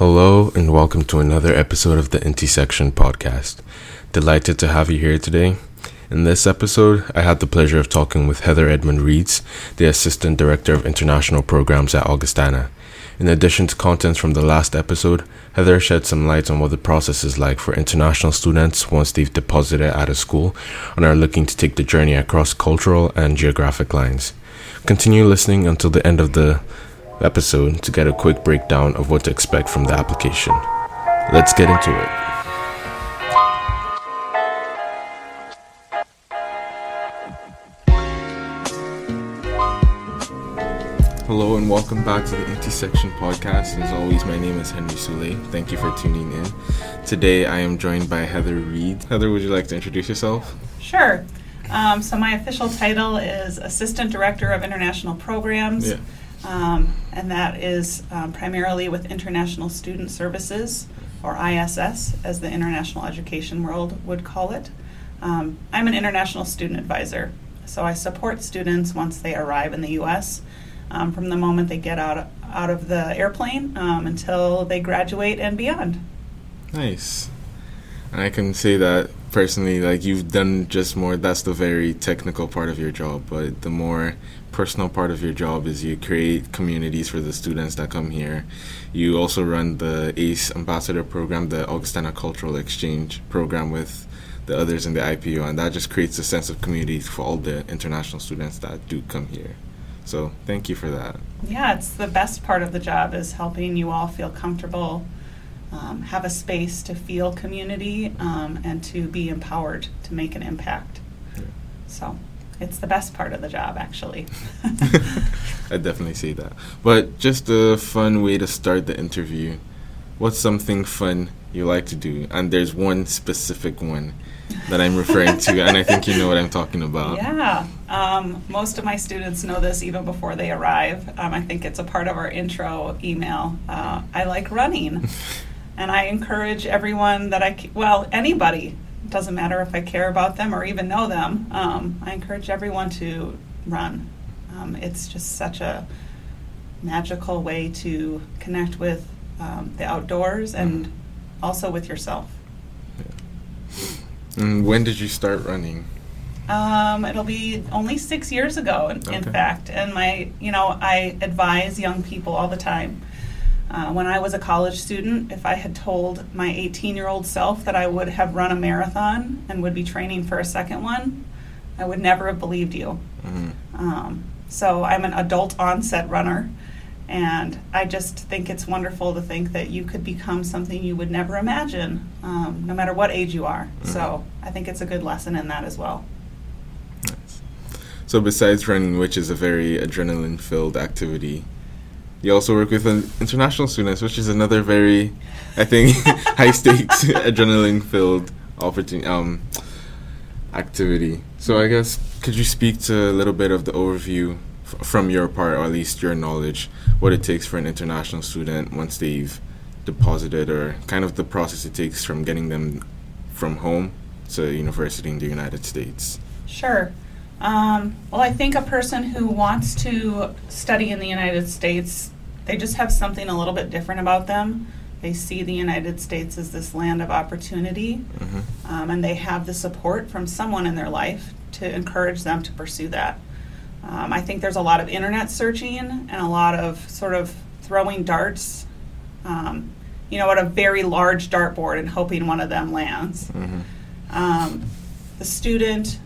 Hello, and welcome to another episode of the Intersection podcast. Delighted to have you here today. In this episode, I had the pleasure of talking with Heather Edmunds Reed, the Assistant Director of International Programs at Augustana. In addition to contents from the last episode, Heather shed some light on what the process is like for international students once they've deposited at a school and are looking to take the journey across cultural and geographic lines. Continue listening until the end of the episode to get a quick breakdown of what to expect from the application. Let's get into it. Hello and welcome back to the Intersection podcast. As always, my name is Henry Sule. Thank you for tuning in. Today I am joined by Heather Reed. Heather, would you like to introduce yourself? Sure. Um, so my official title is Assistant Director of International Programs. Yeah. Um, and that is um, primarily with International Student Services, or ISS, as the international education world would call it. Um, I'm an international student advisor, so I support students once they arrive in the U.S. Um, from the moment they get out out of the airplane um, until they graduate and beyond. Nice. I can see that personally, like you've done just more, that's the very technical part of your job, but the more personal part of your job is you create communities for the students that come here. You also run the ACE Ambassador program, the Augustana Cultural Exchange program with the others in the IPO, and that just creates a sense of community for all the international students that do come here. So thank you for that. Yeah, it's the best part of the job is helping you all feel comfortable, um, have a space to feel community, um, and to be empowered to make an impact. Yeah. So it's the best part of the job, actually. I definitely see that. But just a fun way to start the interview. What's something fun you like to do? And there's one specific one that I'm referring to, and I think you know what I'm talking about. Yeah, um, most of my students know this even before they arrive. Um, I think it's a part of our intro email. Uh, I like running, and I encourage everyone that I, well, anybody, doesn't matter if I care about them or even know them, um, I encourage everyone to run. Um, it's just such a magical way to connect with um, the outdoors and Mhm. also with yourself. And when did you start running? Um, it'll be only six years ago, in, in fact. And my, you know, I advise young people all the time. Uh, when I was a college student, if I had told my 18 year old self that I would have run a marathon and would be training for a second one, I would never have believed you. Mhm. Um, so I'm an adult onset runner, and I just think it's wonderful to think that you could become something you would never imagine, um, no matter what age you are. So I think it's a good lesson in that as well. Nice. So besides running, which is a very adrenaline-filled activity, you also work with uh, international students, which is another very, I think, high-stakes adrenaline-filled opportunity um, activity. So I guess could you speak to a little bit of the overview f- from your part, or at least your knowledge, what it takes for an international student once they've deposited, or kind of the process it takes from getting them from home to university in the United States. Sure. Um, well, I think a person who wants to study in the United States, they just have something a little bit different about them. They see the United States as this land of opportunity, Mhm. um, and they have the support from someone in their life to encourage them to pursue that. Um, I think there's a lot of internet searching and a lot of sort of throwing darts, um, you know, at a very large dartboard and hoping one of them lands. Mhm. Um, the student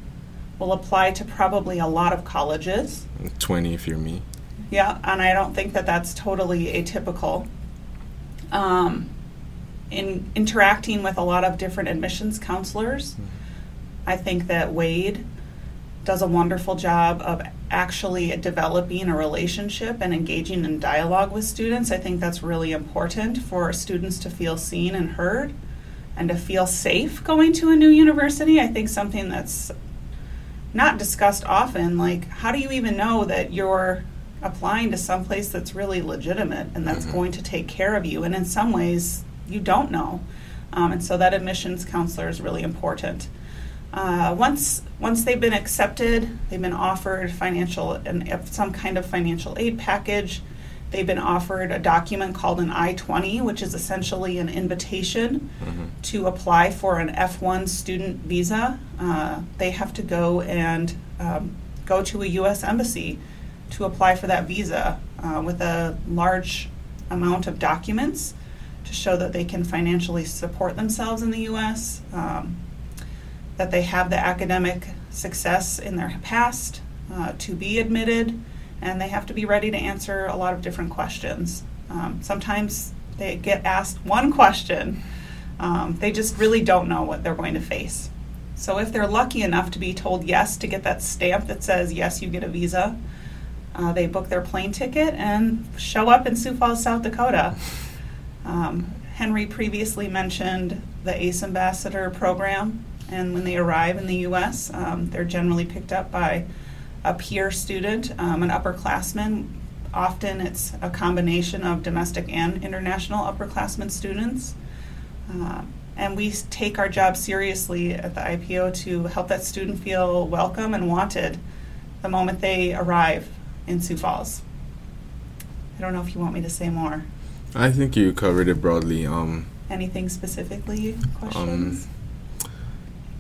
will apply to probably a lot of colleges. 20 if you're me. Yeah, and I don't think that that's totally atypical. Um, in interacting with a lot of different admissions counselors, I think that Wade does a wonderful job of actually developing a relationship and engaging in dialogue with students. I think that's really important for students to feel seen and heard and to feel safe going to a new university. I think something that's not discussed often like how do you even know that you're applying to some place that's really legitimate and that's Mhm. going to take care of you? And in some ways you don't know. Um, and so that admissions counselor is really important. Uh, once once they've been accepted they've been offered financial and some kind of financial aid package they've been offered a document called an I 20, which is essentially an invitation Mhm. to apply for an F1 student visa. Uh, they have to go and um, go to a U.S. embassy to apply for that visa uh, with a large amount of documents to show that they can financially support themselves in the U.S., um, that they have the academic success in their past uh, to be admitted, and they have to be ready to answer a lot of different questions. Um, sometimes they get asked one question, um, they just really don't know what they're going to face. So if they're lucky enough to be told yes to get that stamp that says yes, you get a visa, uh, they book their plane ticket and show up in Sioux Falls, South Dakota. Um, Henry previously mentioned the ACE Ambassador program, and when they arrive in the U.S., um, they're generally picked up by a peer student, um, an upperclassman. Often it's a combination of domestic and international upperclassmen students. Uh, and we take our job seriously at the IPO to help that student feel welcome and wanted the moment they arrive in Sioux Falls. I don't know if you want me to say more. I think you covered it broadly. Um, Anything specifically? Questions?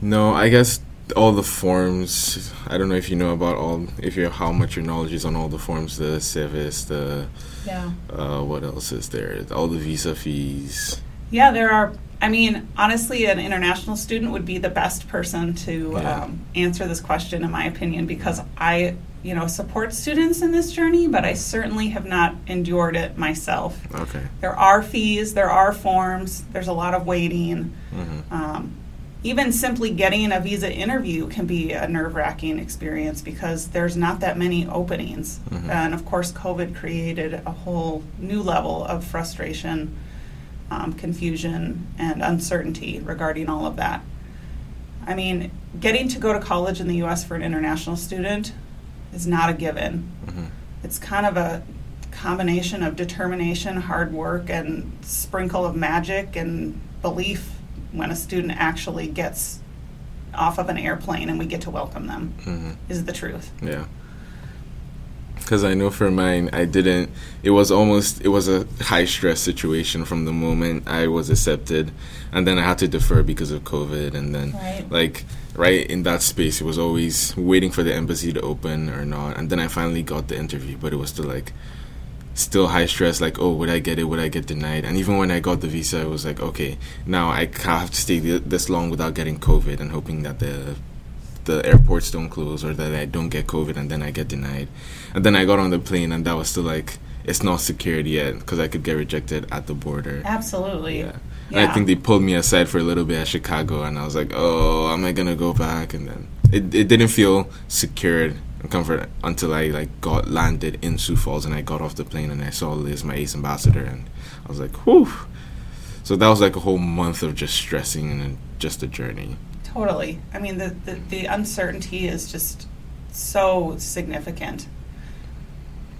no, I guess all the forms. I don't know if you know about all. If you how much your knowledge is on all the forms, the SEVIS, the yeah. uh, what else is there? All the visa fees. Yeah, there are. I mean, honestly, an international student would be the best person to Yeah. um, answer this question, in my opinion, because I, you know, support students in this journey, but I certainly have not endured it myself. Okay. There are fees, there are forms, there's a lot of waiting. hmm Um, even simply getting a visa interview can be a nerve wracking experience because there's not that many openings. Mhm. And of course, COVID created a whole new level of frustration, um, confusion, and uncertainty regarding all of that. I mean, getting to go to college in the US for an international student is not a given. hmm It's kind of a combination of determination, hard work, and sprinkle of magic and belief when a student actually gets off of an airplane and we get to welcome them, hmm is the truth. Yeah. Because I know for mine, I didn't. It was almost. It was a high stress situation from the moment I was accepted, and then I had to defer because of COVID, and then Right. like right in that space, it was always waiting for the embassy to open or not, and then I finally got the interview, but it was still like. Still high stress, like, oh, would I get it? Would I get denied? And even when I got the visa, it was like, okay, now I have to stay th- this long without getting COVID and hoping that the the airports don't close or that I don't get COVID and then I get denied. And then I got on the plane and that was still like, it's not secured yet because I could get rejected at the border. Absolutely. Yeah. And I think they pulled me aside for a little bit at Chicago and I was like, oh, am I going to go back? And then it, it didn't feel secured and comfort until I like got landed in Sioux Falls and I got off the plane and I saw Liz, my ace ambassador, and I was like, whew. So that was like a whole month of just stressing and just a journey. Totally. I mean, the, the, the uncertainty is just so significant.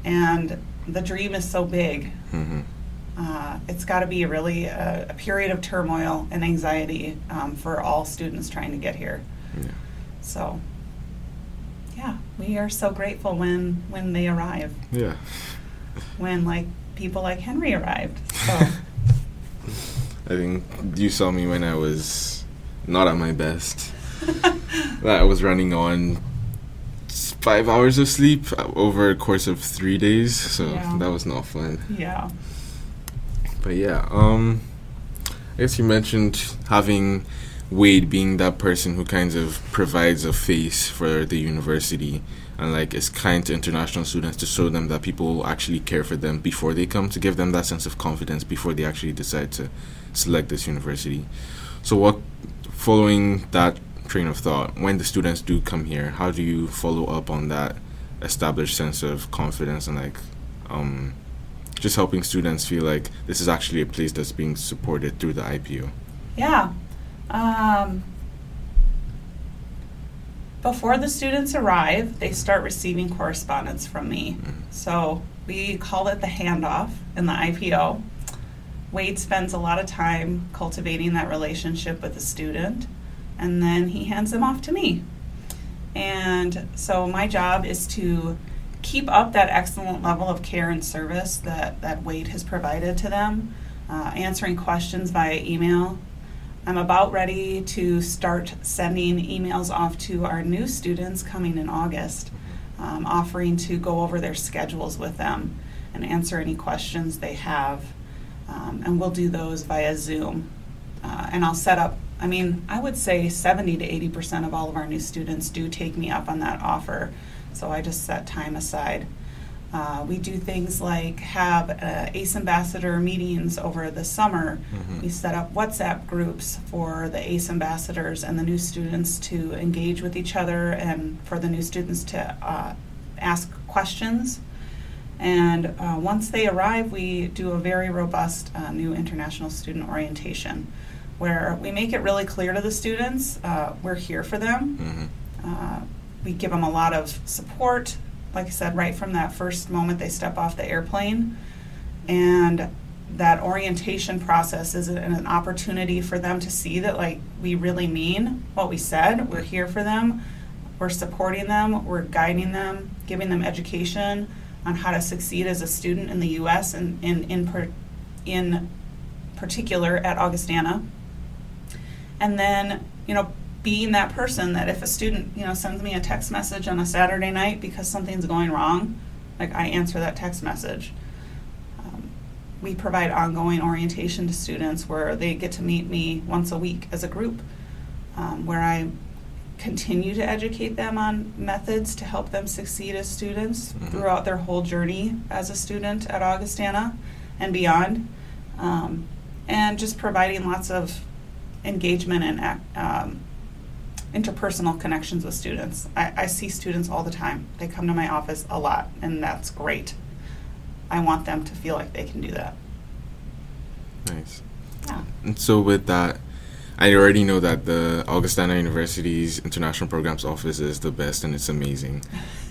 And the dream is so big. hmm Uh, it's got to be really a, a period of turmoil and anxiety um, for all students trying to get here. Yeah. So, yeah, we are so grateful when when they arrive, Yeah. when like people like Henry arrived. So, I think you saw me when I was not at my best. I was running on five hours of sleep over a course of three days, so Yeah. that was not fun. yeah, But yeah, um, I guess you mentioned having Wade being that person who kind of provides a face for the university and like is kind to international students to show them that people actually care for them before they come to give them that sense of confidence before they actually decide to select this university. So what following that train of thought, when the students do come here, how do you follow up on that established sense of confidence and like um just helping students feel like this is actually a place that's being supported through the IPO. yeah. Um, before the students arrive, they start receiving correspondence from me. So we call it the handoff in the IPO. Wade spends a lot of time cultivating that relationship with the student, and then he hands them off to me. And so my job is to keep up that excellent level of care and service that, that Wade has provided to them, uh, answering questions via email. I'm about ready to start sending emails off to our new students coming in August, um, offering to go over their schedules with them and answer any questions they have. Um, and we'll do those via Zoom. Uh, and I'll set up, I mean, I would say 70 to 80% of all of our new students do take me up on that offer. So I just set time aside. Uh, we do things like have uh, ACE ambassador meetings over the summer. Mhm. We set up WhatsApp groups for the ACE ambassadors and the new students to engage with each other and for the new students to uh, ask questions. And uh, once they arrive, we do a very robust uh, new international student orientation where we make it really clear to the students uh, we're here for them. Mhm. Uh, we give them a lot of support, like I said, right from that first moment they step off the airplane. And that orientation process is an, opportunity for them to see that, like, we really mean what we said. We're here for them, we're supporting them, we're guiding them, giving them education on how to succeed as a student in the U.S. and in, in, per, in particular at Augustana and then you know being that person that if a student you know sends me a text message on a saturday night because something's going wrong like i answer that text message um, we provide ongoing orientation to students where they get to meet me once a week as a group um, where i continue to educate them on methods to help them succeed as students Mhm. throughout their whole journey as a student at augustana and beyond um, and just providing lots of engagement and um, interpersonal connections with students. I, I see students all the time. They come to my office a lot, and that's great. I want them to feel like they can do that. Nice. Yeah. And so with that, I already know that the Augustana University's International Programs Office is the best and it's amazing.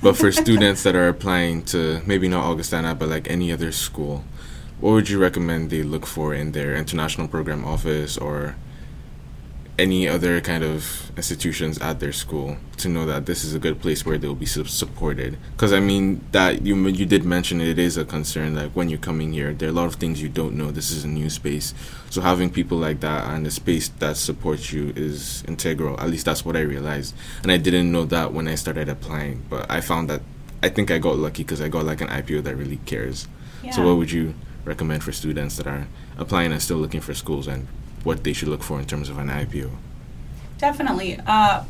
But for students that are applying to maybe not Augustana but like any other school, what would you recommend they look for in their international program office or any other kind of institutions at their school to know that this is a good place where they'll be su- supported. Because i mean that you you did mention it is a concern like when you're coming here there are a lot of things you don't know. This is a new space. So having people like that and a space that supports you is integral. At least that's what i realized. And i didn't know that when i started applying but i found that i think i got lucky because i got like an ipo that really cares. So what would you recommend for students that are applying and still looking for schools and what they should look for in terms of an IPO? Definitely. Uh,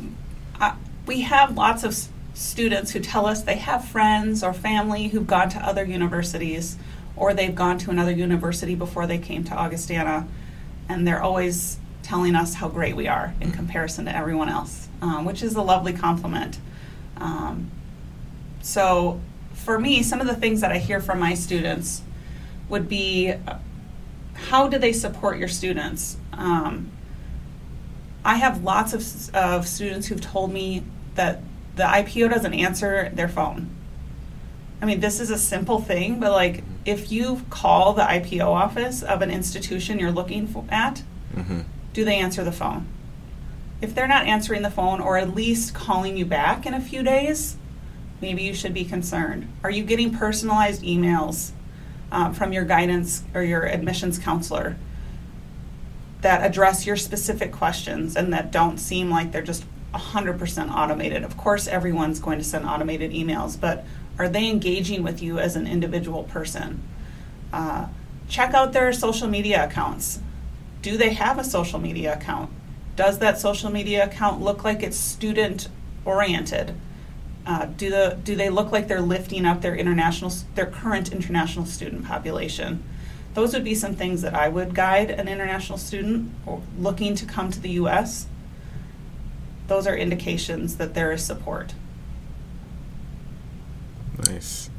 uh, we have lots of s- students who tell us they have friends or family who've gone to other universities or they've gone to another university before they came to Augustana, and they're always telling us how great we are in comparison to everyone else, um, which is a lovely compliment. Um, so, for me, some of the things that I hear from my students would be uh, how do they support your students? Um, I have lots of, of students who've told me that the IPO doesn't answer their phone. I mean, this is a simple thing, but like if you call the IPO office of an institution you're looking for, at, Mm-hmm. do they answer the phone? If they're not answering the phone or at least calling you back in a few days, maybe you should be concerned. Are you getting personalized emails um, from your guidance or your admissions counselor that address your specific questions and that don't seem like they're just 100% automated? Of course, everyone's going to send automated emails, but are they engaging with you as an individual person? Uh, check out their social media accounts. Do they have a social media account? Does that social media account look like it's student oriented? Uh, do the do they look like they're lifting up their international their current international student population? Those would be some things that I would guide an international student looking to come to the U.S. Those are indications that there is support. Nice.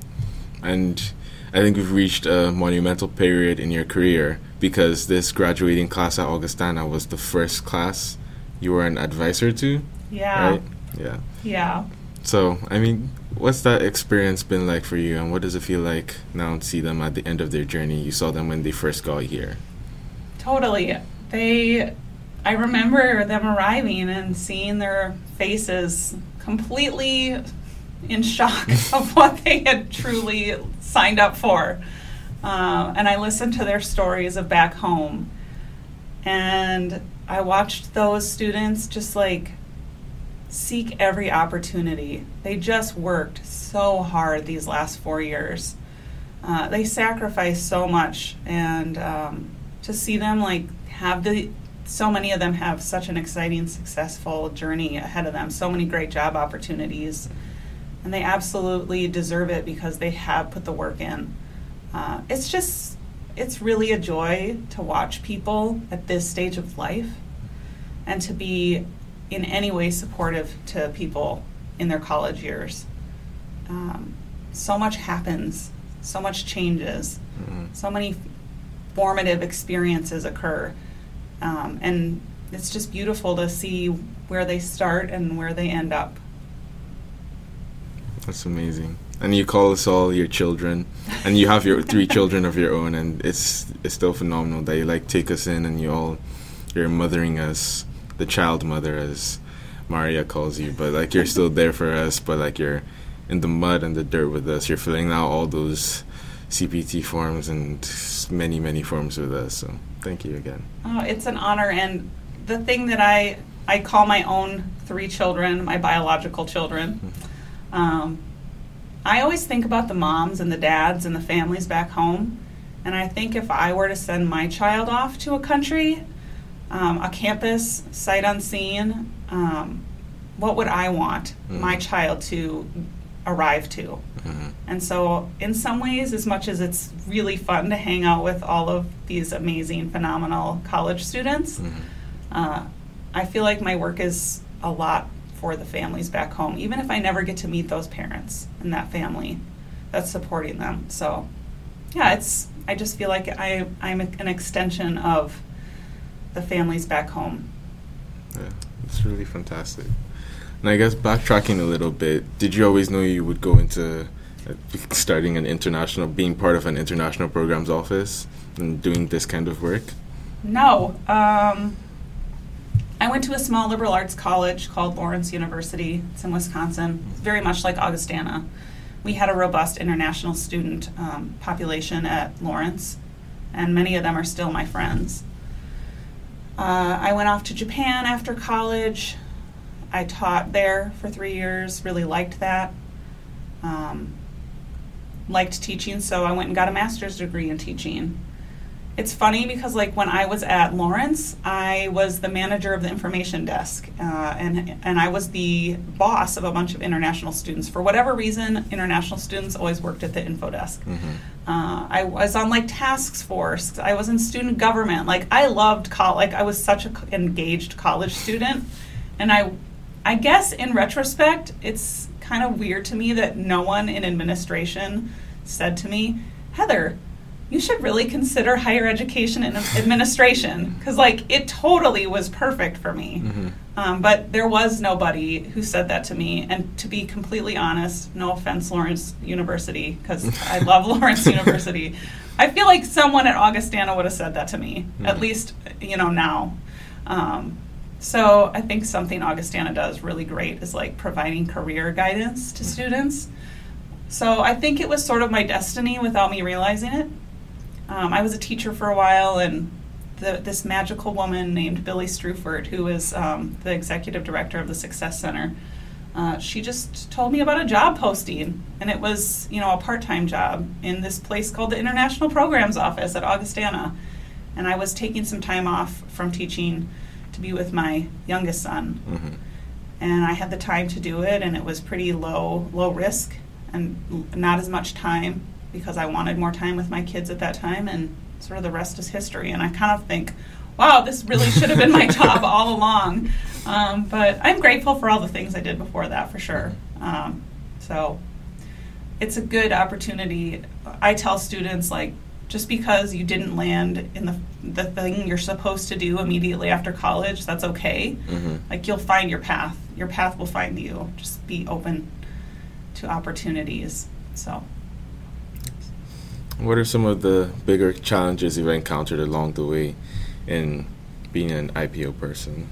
And I think we've reached a monumental period in your career because this graduating class at Augustana was the first class you were an advisor to, Yeah, right? Yeah. yeah. So, I mean, what's that experience been like for you, and what does it feel like now to see them at the end of their journey? You saw them when they first got here. Totally. They, I remember them arriving and seeing their faces completely in shock of what they had truly signed up for. Uh, and I listened to their stories of back home. And I watched those students just like seek every opportunity. They just worked so hard these last four years. Uh, they sacrificed so much, and um, to see them like have the so many of them have such an exciting, successful journey ahead of them. So many great job opportunities, and they absolutely deserve it because they have put the work in. Uh, it's just, it's really a joy to watch people at this stage of life, and to be in any way supportive to people in their college years. Um, so much happens, so much changes, mm-hmm. so many formative experiences occur. Um, and it's just beautiful to see where they start and where they end up. That's amazing. And you call us all your children, and you have your three children of your own, and it's it's still phenomenal that you like take us in and you all you're mothering us the child mother as Maria calls you, but like you're still there for us, but like you're in the mud and the dirt with us. You're filling out all those CPT forms and many, many forms with us. So thank you again. Oh, it's an honor. And the thing that I, I call my own three children, my biological children, mm-hmm. um, I always think about the moms and the dads and the families back home. And I think if I were to send my child off to a country, um, a campus, sight unseen, um, what would I want mm-hmm. my child to arrive to? Mm-hmm. And so, in some ways, as much as it's really fun to hang out with all of these amazing, phenomenal college students, mm-hmm. uh, I feel like my work is a lot for the families back home, even if I never get to meet those parents and that family that's supporting them. So, yeah, it's. I just feel like I, I'm an extension of the families back home. Yeah, it's really fantastic. And I guess backtracking a little bit, did you always know you would go into starting an international, being part of an international programs office and doing this kind of work? No. Um, I went to a small liberal arts college called Lawrence University. It's in Wisconsin. It's very much like Augustana. We had a robust international student um, population at Lawrence, and many of them are still my friends. Uh, I went off to Japan after college. I taught there for three years, really liked that. Um, liked teaching, so I went and got a master's degree in teaching it's funny because like when I was at Lawrence, I was the manager of the information desk, uh, and and I was the boss of a bunch of international students. For whatever reason, international students always worked at the info desk. Mm-hmm. Uh, I was on like task force. I was in student government. Like I loved college. Like I was such an engaged college student, and I, I guess in retrospect, it's kind of weird to me that no one in administration said to me, Heather you should really consider higher education and administration because like it totally was perfect for me mm-hmm. um, but there was nobody who said that to me and to be completely honest no offense lawrence university because i love lawrence university i feel like someone at augustana would have said that to me mm-hmm. at least you know now um, so i think something augustana does really great is like providing career guidance to mm-hmm. students so i think it was sort of my destiny without me realizing it um, I was a teacher for a while, and the, this magical woman named Billie Streufert, who is um, the executive director of the Success Center, uh, she just told me about a job posting, and it was you know a part-time job in this place called the International Programs Office at Augustana, and I was taking some time off from teaching to be with my youngest son, mm-hmm. and I had the time to do it, and it was pretty low low risk and not as much time because I wanted more time with my kids at that time, and sort of the rest is history. And I kind of think, wow, this really should have been my job all along. Um, but I'm grateful for all the things I did before that, for sure. Um, so it's a good opportunity. I tell students, like, just because you didn't land in the the thing you're supposed to do immediately after college, that's okay. Mm-hmm. Like you'll find your path. Your path will find you. Just be open to opportunities. So what are some of the bigger challenges you've encountered along the way in being an IPO person?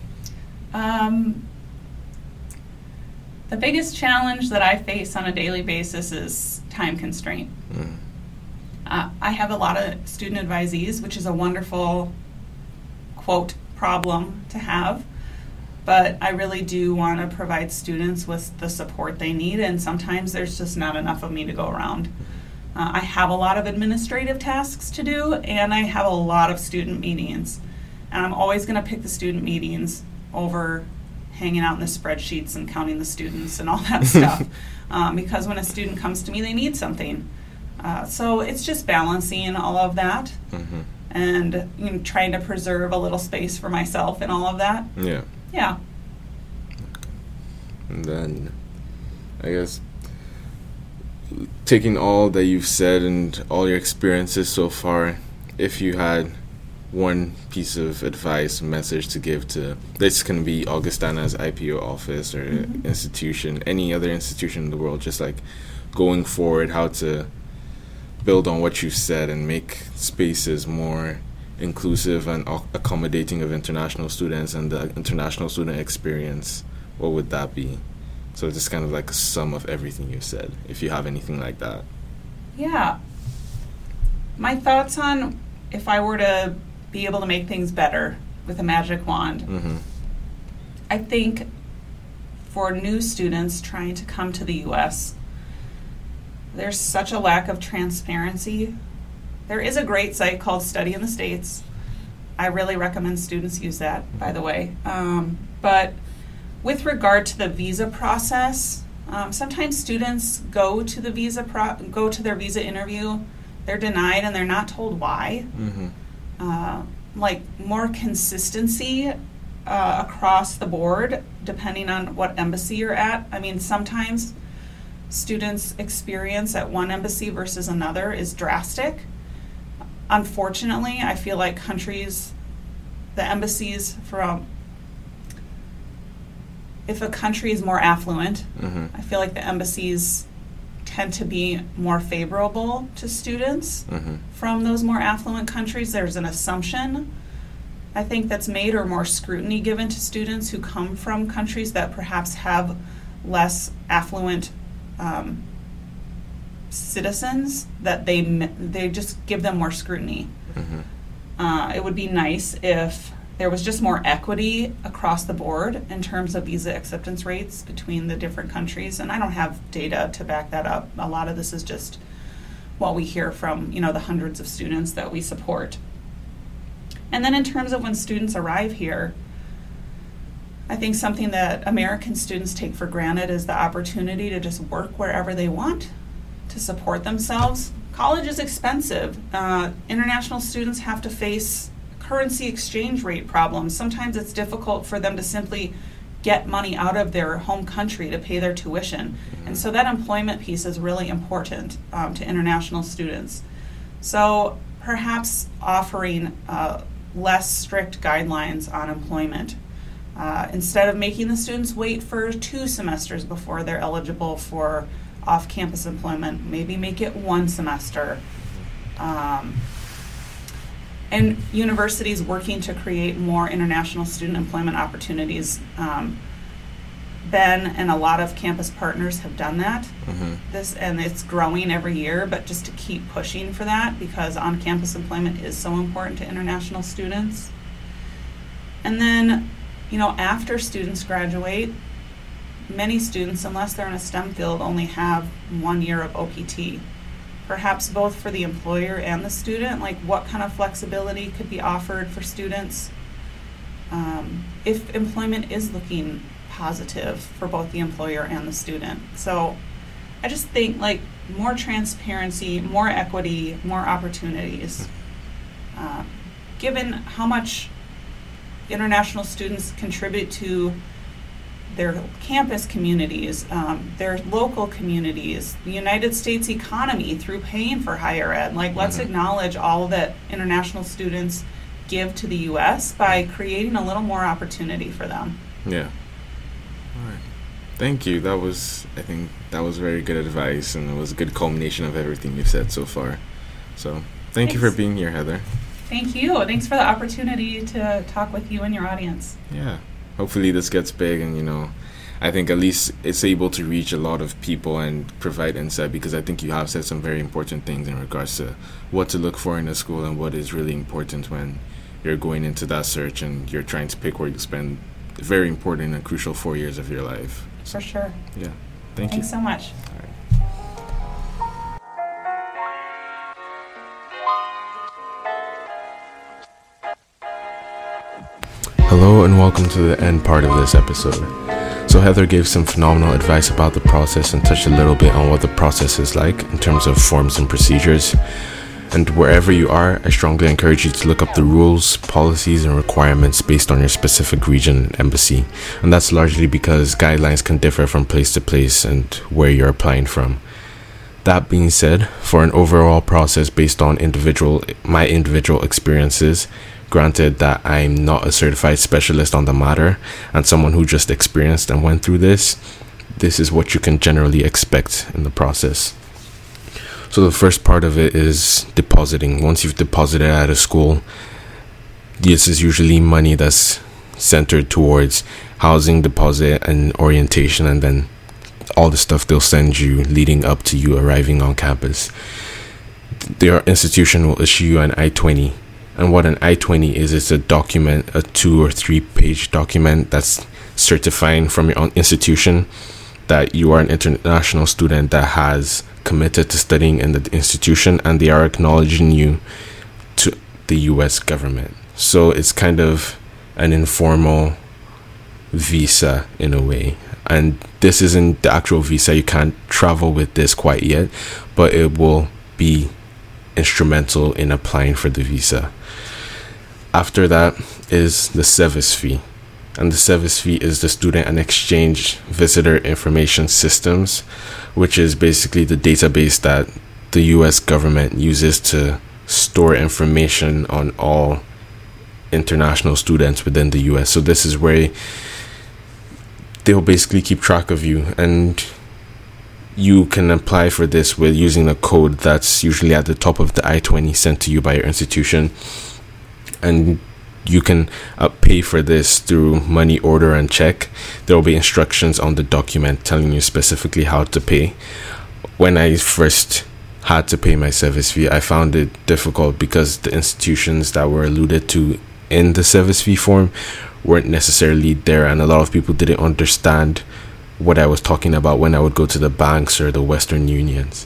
Um, The biggest challenge that I face on a daily basis is time constraint. Mm. Uh, I have a lot of student advisees, which is a wonderful quote problem to have. But I really do want to provide students with the support they need, and sometimes there's just not enough of me to go around. Uh, I have a lot of administrative tasks to do, and I have a lot of student meetings. And I'm always going to pick the student meetings over hanging out in the spreadsheets and counting the students and all that stuff. Um, because when a student comes to me, they need something. Uh, so it's just balancing all of that hmm and you know, trying to preserve a little space for myself and all of that. Yeah. Yeah. And then, I guess, taking all that you've said and all your experiences so far, if you had one piece of advice, message to give to this can be Augustana's IPO office or Mhm. institution, any other institution in the world, just like going forward, how to build on what you've said and make spaces more inclusive and accommodating of international students and the international student experience, what would that be? So it's just kind of like a sum of everything you've said, if you have anything like that. Yeah. My thoughts on if I were to be able to make things better with a magic wand. Mm-hmm. I think for new students trying to come to the US, there's such a lack of transparency. There is a great site called Study in the States. I really recommend students use that, by the way. Um, but with regard to the visa process, um, sometimes students go to the visa pro- go to their visa interview, they're denied and they're not told why Mm-hmm. uh, like more consistency uh, across the board, depending on what embassy you're at. I mean, sometimes students' experience at one embassy versus another is drastic. Unfortunately, I feel like countries, the embassies from, if a country is more affluent, Mm-hmm. I feel like the embassies tend to be more favorable to students Mm-hmm. from those more affluent countries. There's an assumption, I think, that's made or more scrutiny given to students who come from countries that perhaps have less affluent um, citizens. That they they just give them more scrutiny. Mm-hmm. Uh, it would be nice if there was just more equity across the board in terms of visa acceptance rates between the different countries. And I don't have data to back that up. A lot of this is just what we hear from you know the hundreds of students that we support. And then in terms of when students arrive here, I think something that American students take for granted is the opportunity to just work wherever they want to support themselves. College is expensive. Uh, international students have to face currency exchange rate problems. Sometimes it's difficult for them to simply get money out of their home country to pay their tuition. And so that employment piece is really important um, to international students. So perhaps offering uh, less strict guidelines on employment. Uh, instead of making the students wait for two semesters before they're eligible for off campus employment, maybe make it one semester. Um, and universities working to create more international student employment opportunities. Um, ben and a lot of campus partners have done that. Mm-hmm. This and it's growing every year, but just to keep pushing for that because on-campus employment is so important to international students. And then, you know, after students graduate, many students, unless they're in a STEM field, only have one year of OPT. Perhaps both for the employer and the student, like what kind of flexibility could be offered for students um, if employment is looking positive for both the employer and the student. So I just think like more transparency, more equity, more opportunities. Uh, given how much international students contribute to their campus communities, um, their local communities, the United States economy through paying for higher ed. Like, let's Mhm. acknowledge all that international students give to the U.S. by creating a little more opportunity for them. Yeah. All right. Thank you. That was, I think, that was very good advice, and it was a good culmination of everything you've said so far. So, thank you for being here, Heather. Thank you. Thanks for the opportunity to talk with you and your audience. Yeah. Hopefully, this gets big, and you know, I think at least it's able to reach a lot of people and provide insight because I think you have said some very important things in regards to what to look for in a school and what is really important when you're going into that search and you're trying to pick where you spend very important and crucial four years of your life. For sure. Yeah. Thank you. Thanks you. so much. Hello and welcome to the end part of this episode. So, Heather gave some phenomenal advice about the process and touched a little bit on what the process is like in terms of forms and procedures. And wherever you are, I strongly encourage you to look up the rules, policies, and requirements based on your specific region and embassy. And that's largely because guidelines can differ from place to place and where you're applying from. That being said, for an overall process based on individual my individual experiences, granted that I'm not a certified specialist on the matter and someone who just experienced and went through this, this is what you can generally expect in the process. So the first part of it is depositing. Once you've deposited at a school, this is usually money that's centered towards housing deposit and orientation and then all the stuff they'll send you leading up to you arriving on campus. Their institution will issue you an I 20. And what an I 20 is, it's a document, a two or three page document that's certifying from your own institution that you are an international student that has committed to studying in the institution and they are acknowledging you to the US government. So it's kind of an informal visa in a way. And this isn't the actual visa, you can't travel with this quite yet, but it will be instrumental in applying for the visa. After that is the SEVIS fee. And the SEVIS fee is the Student and Exchange Visitor Information Systems, which is basically the database that the US government uses to store information on all international students within the US. So this is where they'll basically keep track of you and you can apply for this with using a code that's usually at the top of the I-20 sent to you by your institution and you can uh, pay for this through money order and check. There will be instructions on the document telling you specifically how to pay. When i first had to pay my SEVIS fee i found it difficult because the institutions that were alluded to in the SEVIS fee form weren't necessarily there and a lot of people didn't understand what i was talking about when i would go to the banks or the western unions.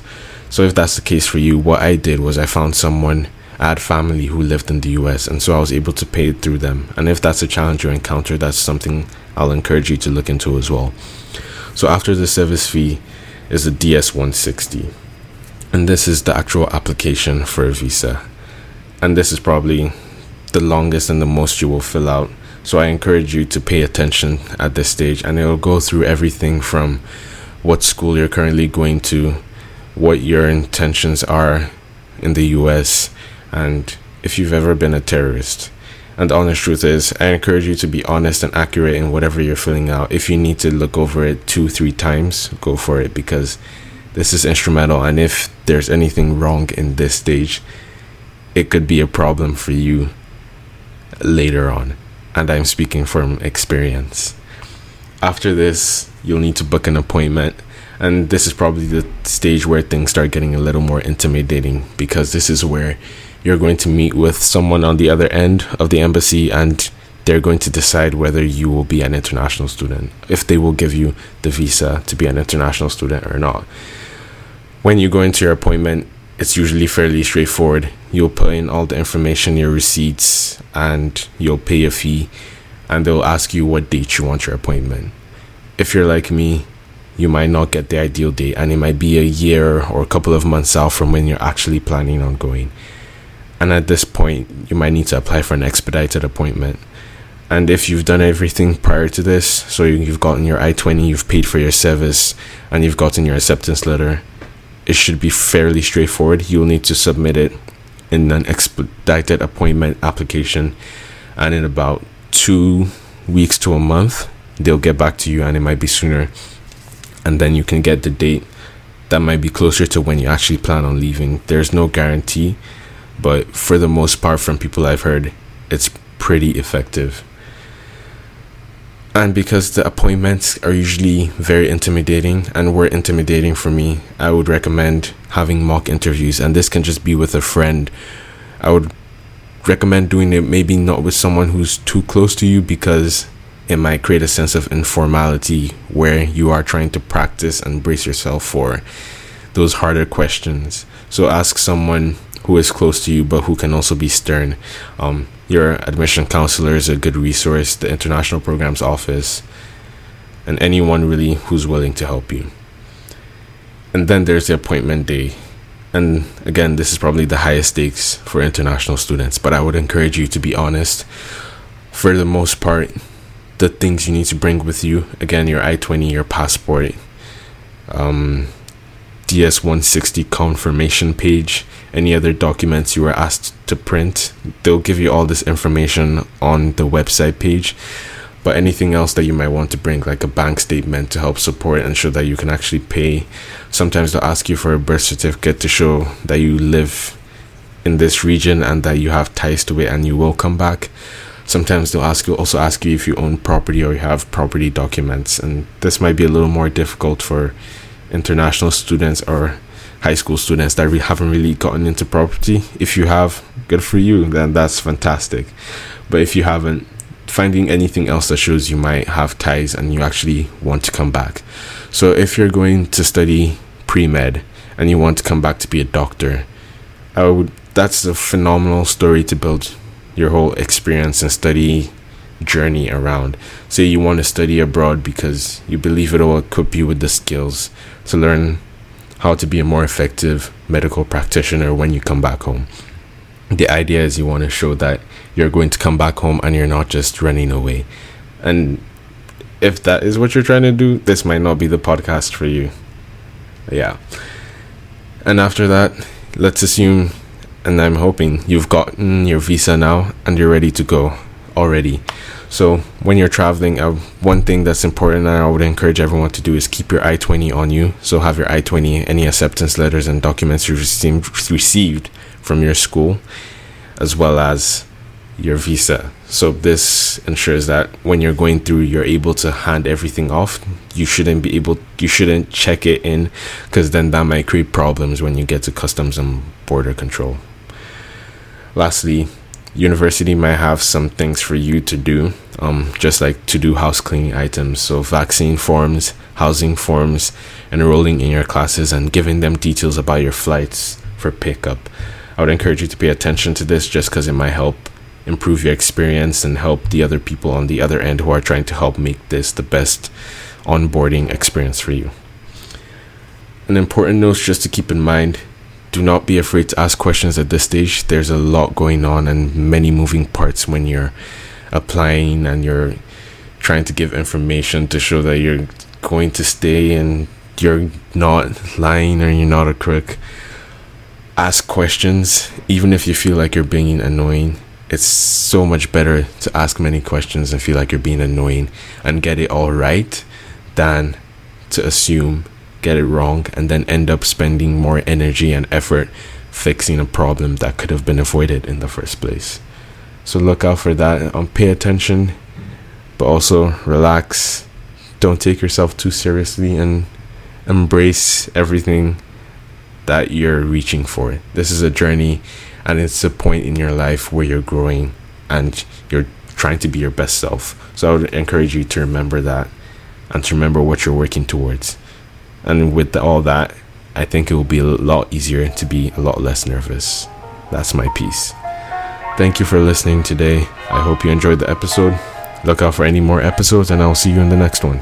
So if that's the case for you what i did was i found someone I had family who lived in the US, and so I was able to pay it through them. And if that's a challenge you encounter, that's something I'll encourage you to look into as well. So after the SEVIS fee is the DS 160, and this is the actual application for a visa. And this is probably the longest and the most you will fill out. So I encourage you to pay attention at this stage, and it will go through everything from what school you're currently going to, what your intentions are in the US and if you've ever been a terrorist. And the honest truth is, I encourage you to be honest and accurate in whatever you're filling out. If you need to look over it two, three times, go for it because this is instrumental. And if there's anything wrong in this stage, it could be a problem for you later on. And I'm speaking from experience. After this, you'll need to book an appointment and this is probably the stage where things start getting a little more intimidating because this is where you're going to meet with someone on the other end of the embassy and they're going to decide whether you will be an international student, if they will give you the visa to be an international student or not. When you go into your appointment, it's usually fairly straightforward. You'll put in all the information, your receipts, and you'll pay a fee, and they'll ask you what date you want your appointment. If you're like me, you might not get the ideal date, and it might be a year or a couple of months out from when you're actually planning on going. And at this point, you might need to apply for an expedited appointment. And if you've done everything prior to this, so you've gotten your I 20, you've paid for your SEVIS, and you've gotten your acceptance letter, it should be fairly straightforward. You'll need to submit it in an expedited appointment application, and in about two weeks to a month, they'll get back to you, and it might be sooner. And then you can get the date that might be closer to when you actually plan on leaving. There's no guarantee, but for the most part, from people I've heard, it's pretty effective. and because the appointments are usually very intimidating and were intimidating for me, I would recommend having mock interviews. And this can just be with a friend. I would recommend doing it maybe not with someone who's too close to you because it might create a sense of informality where you are trying to practice and brace yourself for those harder questions. So ask someone who is close to you but who can also be stern. Um, your admission counselor is a good resource, the international programs office, and anyone really who's willing to help you. And then there's the appointment day. And again, this is probably the highest stakes for international students, but I would encourage you to be honest. For the most part, the things you need to bring with you again, your I 20, your passport, um, DS 160 confirmation page, any other documents you were asked to print. They'll give you all this information on the website page. But anything else that you might want to bring, like a bank statement to help support and show that you can actually pay. Sometimes they'll ask you for a birth certificate to show that you live in this region and that you have ties to it and you will come back. Sometimes they'll ask you also ask you if you own property or you have property documents, and this might be a little more difficult for international students or high school students that we haven't really gotten into property. If you have, good for you, then that's fantastic. But if you haven't, finding anything else that shows you might have ties and you actually want to come back. So if you're going to study pre med and you want to come back to be a doctor, I would that's a phenomenal story to build your whole experience and study journey around. Say you want to study abroad because you believe it will equip you with the skills to learn how to be a more effective medical practitioner when you come back home. The idea is you want to show that you're going to come back home and you're not just running away. And if that is what you're trying to do, this might not be the podcast for you. Yeah. And after that, let's assume, and I'm hoping you've gotten your visa now and you're ready to go already. So when you're traveling, uh, one thing that's important and I would encourage everyone to do is keep your I-20 on you. So have your I-20, any acceptance letters and documents you've received from your school, as well as your visa. So this ensures that when you're going through, you're able to hand everything off. You shouldn't be able, you shouldn't check it in, because then that might create problems when you get to customs and border control. Lastly, university might have some things for you to do, um, just like to do house cleaning items. So, vaccine forms, housing forms, enrolling in your classes, and giving them details about your flights for pickup. I would encourage you to pay attention to this just because it might help improve your experience and help the other people on the other end who are trying to help make this the best onboarding experience for you. An important note just to keep in mind do not be afraid to ask questions at this stage. There's a lot going on and many moving parts when you're applying and you're trying to give information to show that you're going to stay and you're not lying or you're not a crook. Ask questions, even if you feel like you're being annoying. It's so much better to ask many questions and feel like you're being annoying and get it all right than to assume get it wrong, and then end up spending more energy and effort fixing a problem that could have been avoided in the first place. So look out for that. and um, pay attention, but also relax. Don't take yourself too seriously and embrace everything that you're reaching for. This is a journey, and it's a point in your life where you're growing and you're trying to be your best self. So I would encourage you to remember that and to remember what you're working towards. And with all that, I think it will be a lot easier to be a lot less nervous. That's my piece. Thank you for listening today. I hope you enjoyed the episode. Look out for any more episodes, and I'll see you in the next one.